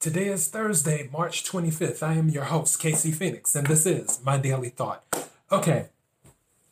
Today is Thursday, March 25th. I am your host, Casey Phoenix, and this is my daily thought. Okay,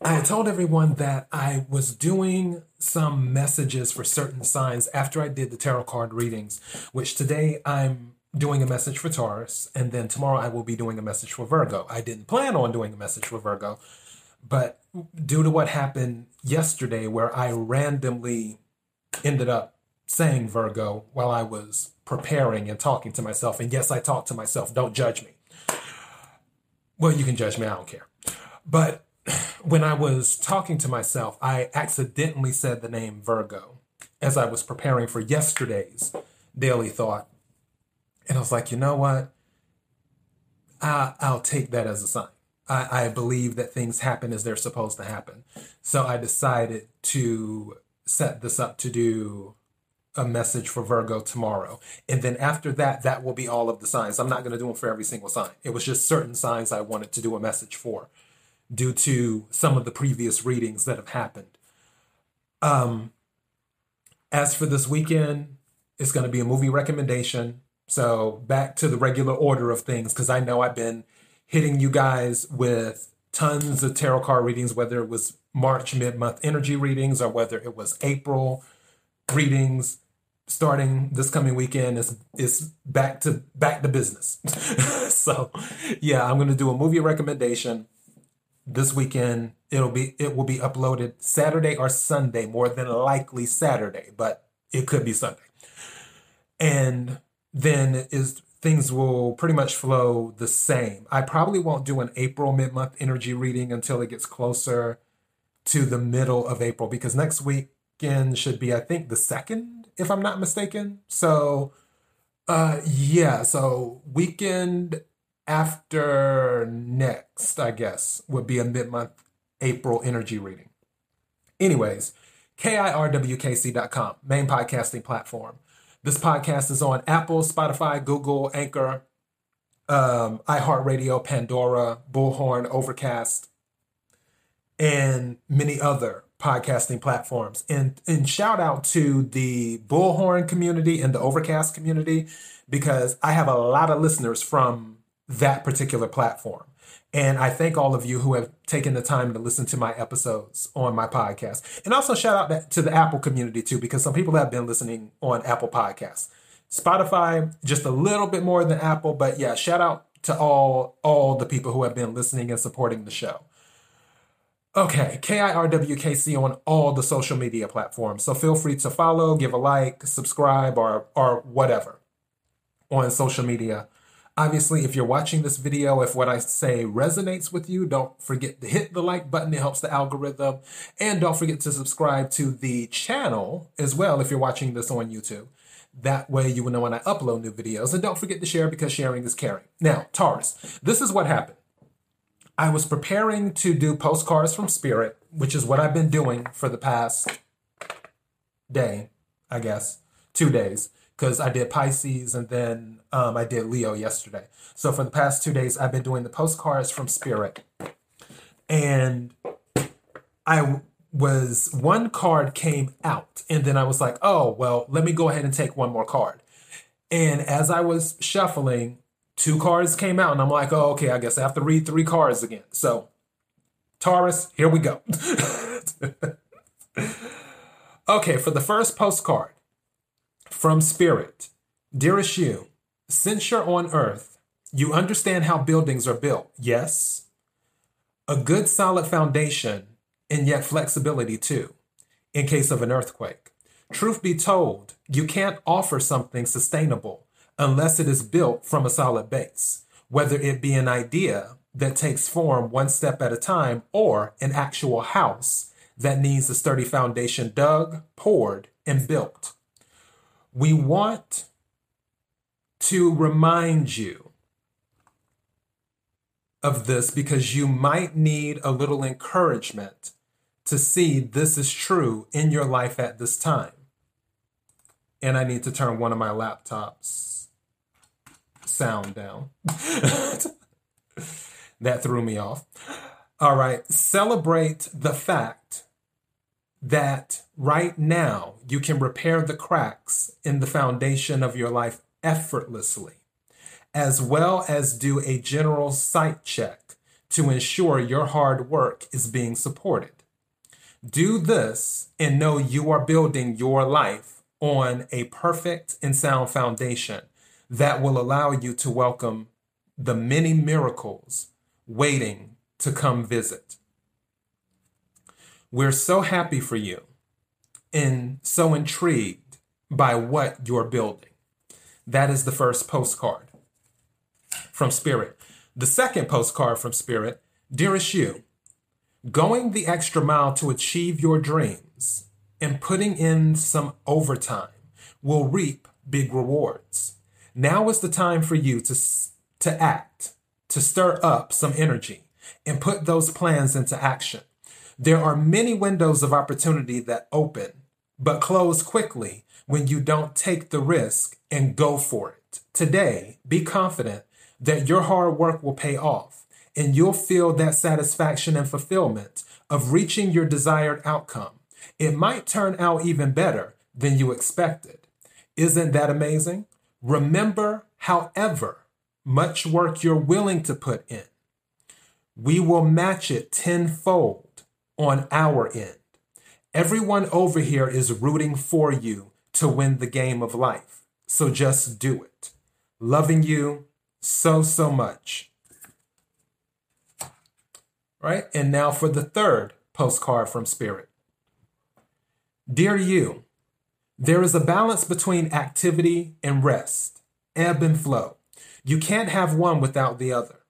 I told everyone that I was doing some messages for certain signs after I did the tarot card readings, which today I'm doing a message for Taurus, and then tomorrow I will be doing a message for Virgo. I didn't plan on doing a message for Virgo, but due to what happened yesterday, where I randomly ended up saying Virgo while I was preparing and talking to myself. And yes, I talk to myself. Don't judge me. Well, you can judge me. I don't care. But when I was talking to myself, I accidentally said the name Virgo as I was preparing for yesterday's daily thought. And I was like, you know what? I, I'll take that as a sign. I, I believe that things happen as they're supposed to happen. So I decided to set this up to do a message for Virgo tomorrow. And then after that, that will be all of the signs. I'm not going to do them for every single sign. It was just certain signs I wanted to do a message for due to some of the previous readings that have happened. Um, as for this weekend, it's going to be a movie recommendation. So back to the regular order of things, because I know I've been hitting you guys with tons of tarot card readings, whether it was March mid month energy readings or whether it was April readings starting this coming weekend is is back to back to business. so yeah, I'm gonna do a movie recommendation this weekend. It'll be it will be uploaded Saturday or Sunday, more than likely Saturday, but it could be Sunday. And then is things will pretty much flow the same. I probably won't do an April mid-month energy reading until it gets closer to the middle of April because next should be I think the second if I'm not mistaken. So, uh, yeah, so weekend after next, I guess, would be a mid month April energy reading. Anyways, KIRWKC.com, main podcasting platform. This podcast is on Apple, Spotify, Google, Anchor, um, iHeartRadio, Pandora, Bullhorn, Overcast, and many other podcasting platforms. And and shout out to the Bullhorn community and the Overcast community because I have a lot of listeners from that particular platform. And I thank all of you who have taken the time to listen to my episodes on my podcast. And also shout out to the Apple community too, because some people have been listening on Apple Podcasts. Spotify, just a little bit more than Apple, but yeah, shout out to all all the people who have been listening and supporting the show. Okay, KIRWKC on all the social media platforms. So feel free to follow, give a like, subscribe, or or whatever on social media. Obviously, if you're watching this video, if what I say resonates with you, don't forget to hit the like button. It helps the algorithm. And don't forget to subscribe to the channel as well if you're watching this on YouTube. That way you will know when I upload new videos. And don't forget to share because sharing is caring. Now, Taurus, this is what happened. I was preparing to do postcards from Spirit, which is what I've been doing for the past day, I guess, two days, because I did Pisces and then um, I did Leo yesterday. So for the past two days, I've been doing the postcards from Spirit. And I was, one card came out, and then I was like, oh, well, let me go ahead and take one more card. And as I was shuffling, two cards came out, and I'm like, oh, okay, I guess I have to read three cards again. So, Taurus, here we go. okay, for the first postcard from Spirit Dearest you, since you're on Earth, you understand how buildings are built, yes? A good solid foundation and yet flexibility too, in case of an earthquake. Truth be told, you can't offer something sustainable unless it is built from a solid base, whether it be an idea that takes form one step at a time or an actual house that needs a sturdy foundation dug, poured, and built. We want to remind you of this because you might need a little encouragement to see this is true in your life at this time. And I need to turn one of my laptops sound down. that threw me off. All right. Celebrate the fact that right now you can repair the cracks in the foundation of your life effortlessly, as well as do a general sight check to ensure your hard work is being supported. Do this and know you are building your life on a perfect and sound foundation that will allow you to welcome the many miracles waiting to come visit. We're so happy for you and so intrigued by what you're building. That is the first postcard from Spirit. The second postcard from Spirit Dearest you, going the extra mile to achieve your dreams and putting in some overtime will reap big rewards. Now is the time for you to, to act, to stir up some energy, and put those plans into action. There are many windows of opportunity that open but close quickly when you don't take the risk and go for it. Today, be confident that your hard work will pay off and you'll feel that satisfaction and fulfillment of reaching your desired outcome. It might turn out even better than you expected. Isn't that amazing? Remember, however much work you're willing to put in, we will match it tenfold on our end. Everyone over here is rooting for you to win the game of life. So just do it. Loving you so, so much. Right? And now for the third postcard from Spirit. Dear you, there is a balance between activity and rest, ebb and flow. You can't have one without the other.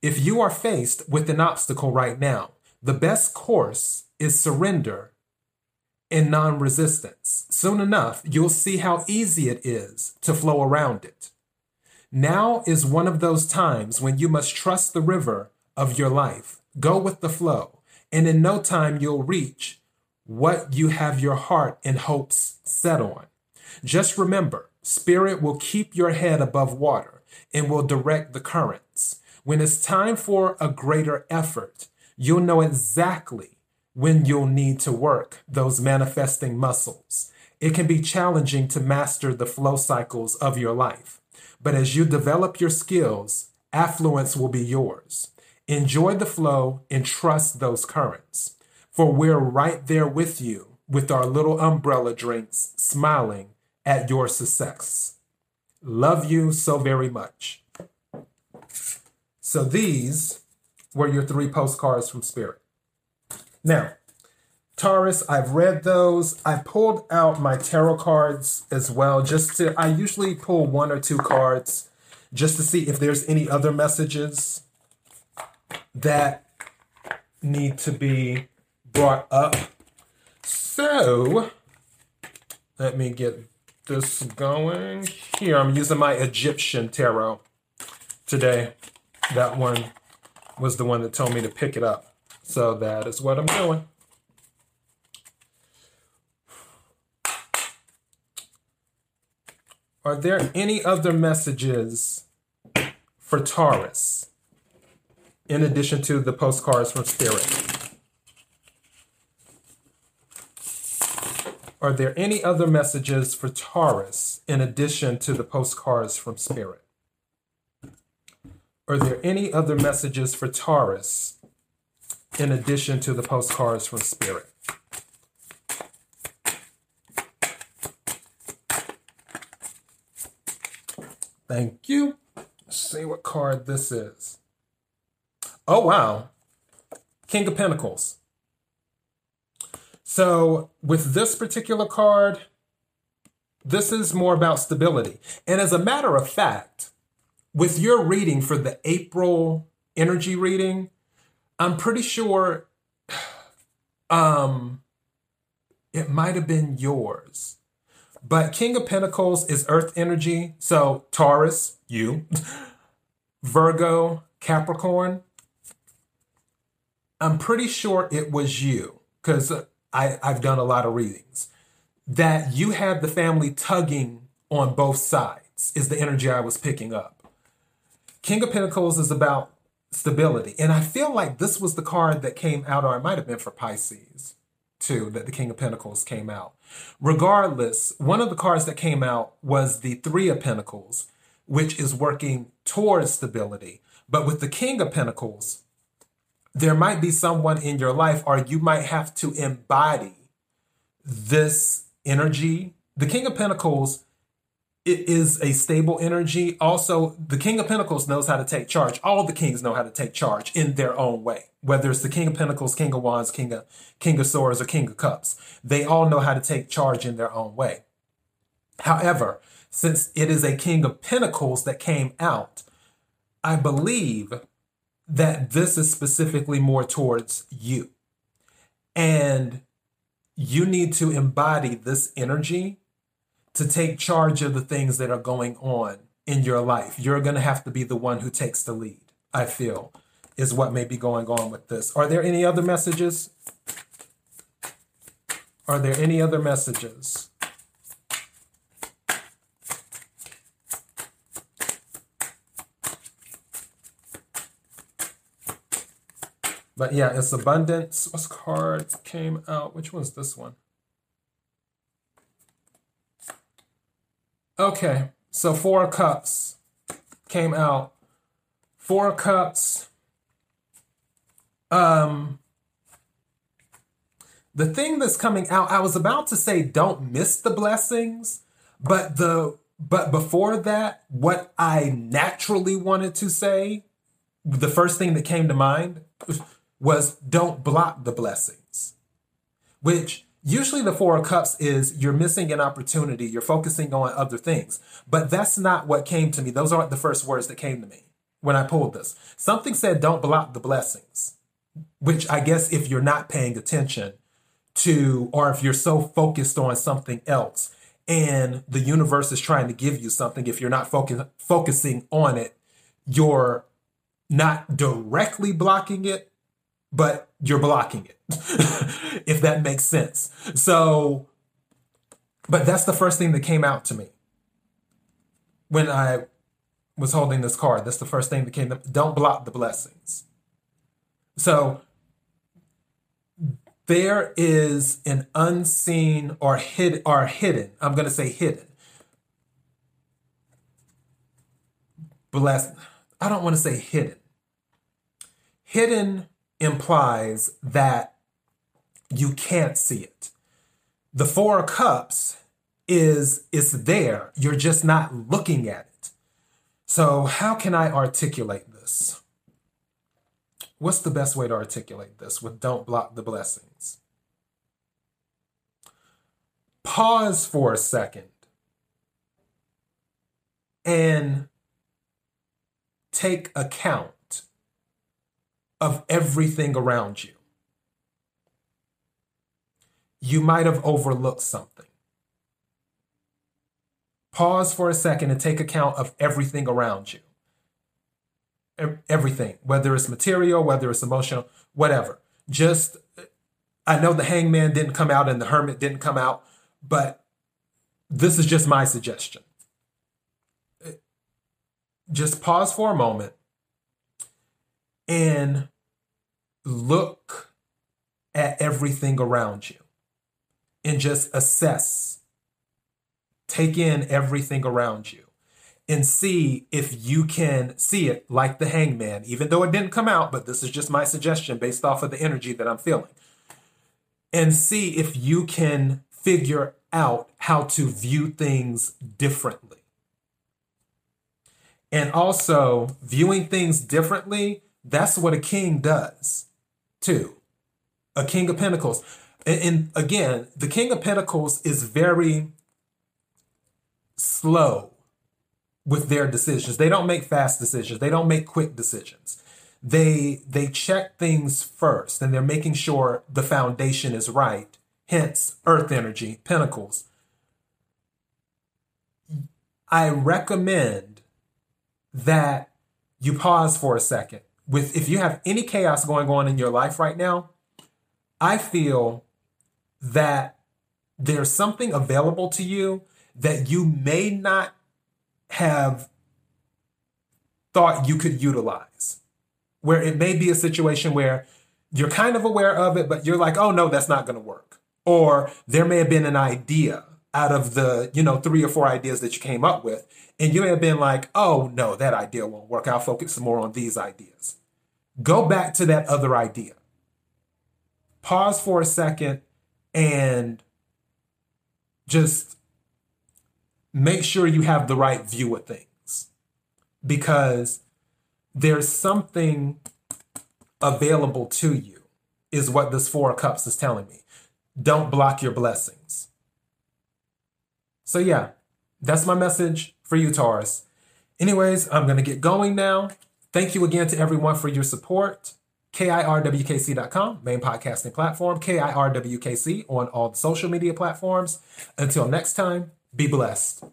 If you are faced with an obstacle right now, the best course is surrender and non resistance. Soon enough, you'll see how easy it is to flow around it. Now is one of those times when you must trust the river of your life, go with the flow, and in no time you'll reach what you have your heart and hopes set on. Just remember, Spirit will keep your head above water and will direct the currents. When it's time for a greater effort, you'll know exactly when you'll need to work those manifesting muscles. It can be challenging to master the flow cycles of your life. But as you develop your skills, affluence will be yours. Enjoy the flow and trust those currents. For we're right there with you with our little umbrella drinks, smiling at your success. Love you so very much. So these were your three postcards from Spirit. Now, Taurus, I've read those. I pulled out my tarot cards as well, just to, I usually pull one or two cards just to see if there's any other messages that need to be brought up. So, let me get this going. Here, I'm using my Egyptian tarot today. That one was the one that told me to pick it up. So that is what I'm doing. Are there any other messages for Taurus in addition to the postcards from Spirit? Are there any other messages for Taurus in addition to the postcards from Spirit? Are there any other messages for Taurus in addition to the postcards from Spirit. Thank you. Let's see what card this is. Oh, wow. King of Pentacles. So, with this particular card, this is more about stability. And as a matter of fact, with your reading for the April energy reading, I'm pretty sure um it might have been yours. But King of Pentacles is earth energy. So Taurus, you, Virgo, Capricorn. I'm pretty sure it was you because I've done a lot of readings. That you had the family tugging on both sides is the energy I was picking up. King of Pentacles is about stability. And I feel like this was the card that came out, or it might have been for Pisces. too that the King of Pentacles came out. Regardless, one of the cards that came out was the Three of Pentacles, which is working towards stability. But with the King of Pentacles, there might be someone in your life, or you might have to embody this energy. The King of Pentacles it is a stable energy. Also, the King of Pentacles knows how to take charge. All the kings know how to take charge in their own way. Whether it's the King of Pentacles, King of Wands, King of King of Swords, or King of Cups, they all know how to take charge in their own way. However, since it is a King of Pentacles that came out, I believe that this is specifically more towards you. And you need to embody this energy to take charge of the things that are going on in your life. You're going to have to be the one who takes the lead, I feel, is what may be going on with this. Are there any other messages? Are there any other messages? But yeah, it's abundance. What cards came out? Which one's this one? Okay, so Four Cups came out. Four Cups. Um, the thing that's coming out, I was about to say don't miss the blessings, but the but before that, what I naturally wanted to say, the first thing that came to mind was don't block the blessings. Which Usually, the Four of Cups is you're missing an opportunity, you're focusing on other things. But that's not what came to me. Those aren't the first words that came to me when I pulled this. Something said, don't block the blessings, which I guess if you're not paying attention to, or if you're so focused on something else and the universe is trying to give you something, if you're not focus, focusing on it, you're not directly blocking it, but you're blocking it, if that makes sense. So, but that's the first thing that came out to me when I was holding this card. That's the first thing that came. Don't block the blessings. So there is an unseen or hid or hidden. I'm going to say hidden. Bless. I don't want to say hidden. Hidden implies that you can't see it. The Four Cups is it's there. You're just not looking at it. So how can I articulate this? What's the best way to articulate this with don't block the blessings? Pause for a second and take account of everything around you. You might have overlooked something. Pause for a second and take account of everything around you. Everything, whether it's material, whether it's emotional, whatever. Just, I know the hangman didn't come out and the hermit didn't come out, but this is just my suggestion. Just pause for a moment and look at everything around you and just assess, take in everything around you and see if you can see it like the hangman, even though it didn't come out, but this is just my suggestion based off of the energy that I'm feeling. And see if you can figure out how to view things differently. And also, viewing things differently that's what a king does, too. A king of pentacles. And, and again, the king of pentacles is very slow with their decisions. They don't make fast decisions. They don't make quick decisions. They they check things first and they're making sure the foundation is right. Hence earth energy, pentacles. I recommend that you pause for a second with if you have any chaos going on in your life right now, I feel that there's something available to you that you may not have thought you could utilize. Where it may be a situation where you're kind of aware of it, but you're like, oh no, that's not going to work. Or there may have been an idea out of the, you know, three or four ideas that you came up with. And you may have been like, oh no, that idea won't work. I'll focus more on these ideas. Go back to that other idea. Pause for a second and just make sure you have the right view of things because there's something available to you, is what this Four of Cups is telling me. Don't block your blessings. So, yeah, that's my message for you, Taurus. Anyways, I'm going to get going now. Thank you again to everyone for your support. KIRWKC.com, main podcasting platform, KIRWKC on all the social media platforms. Until next time, be blessed.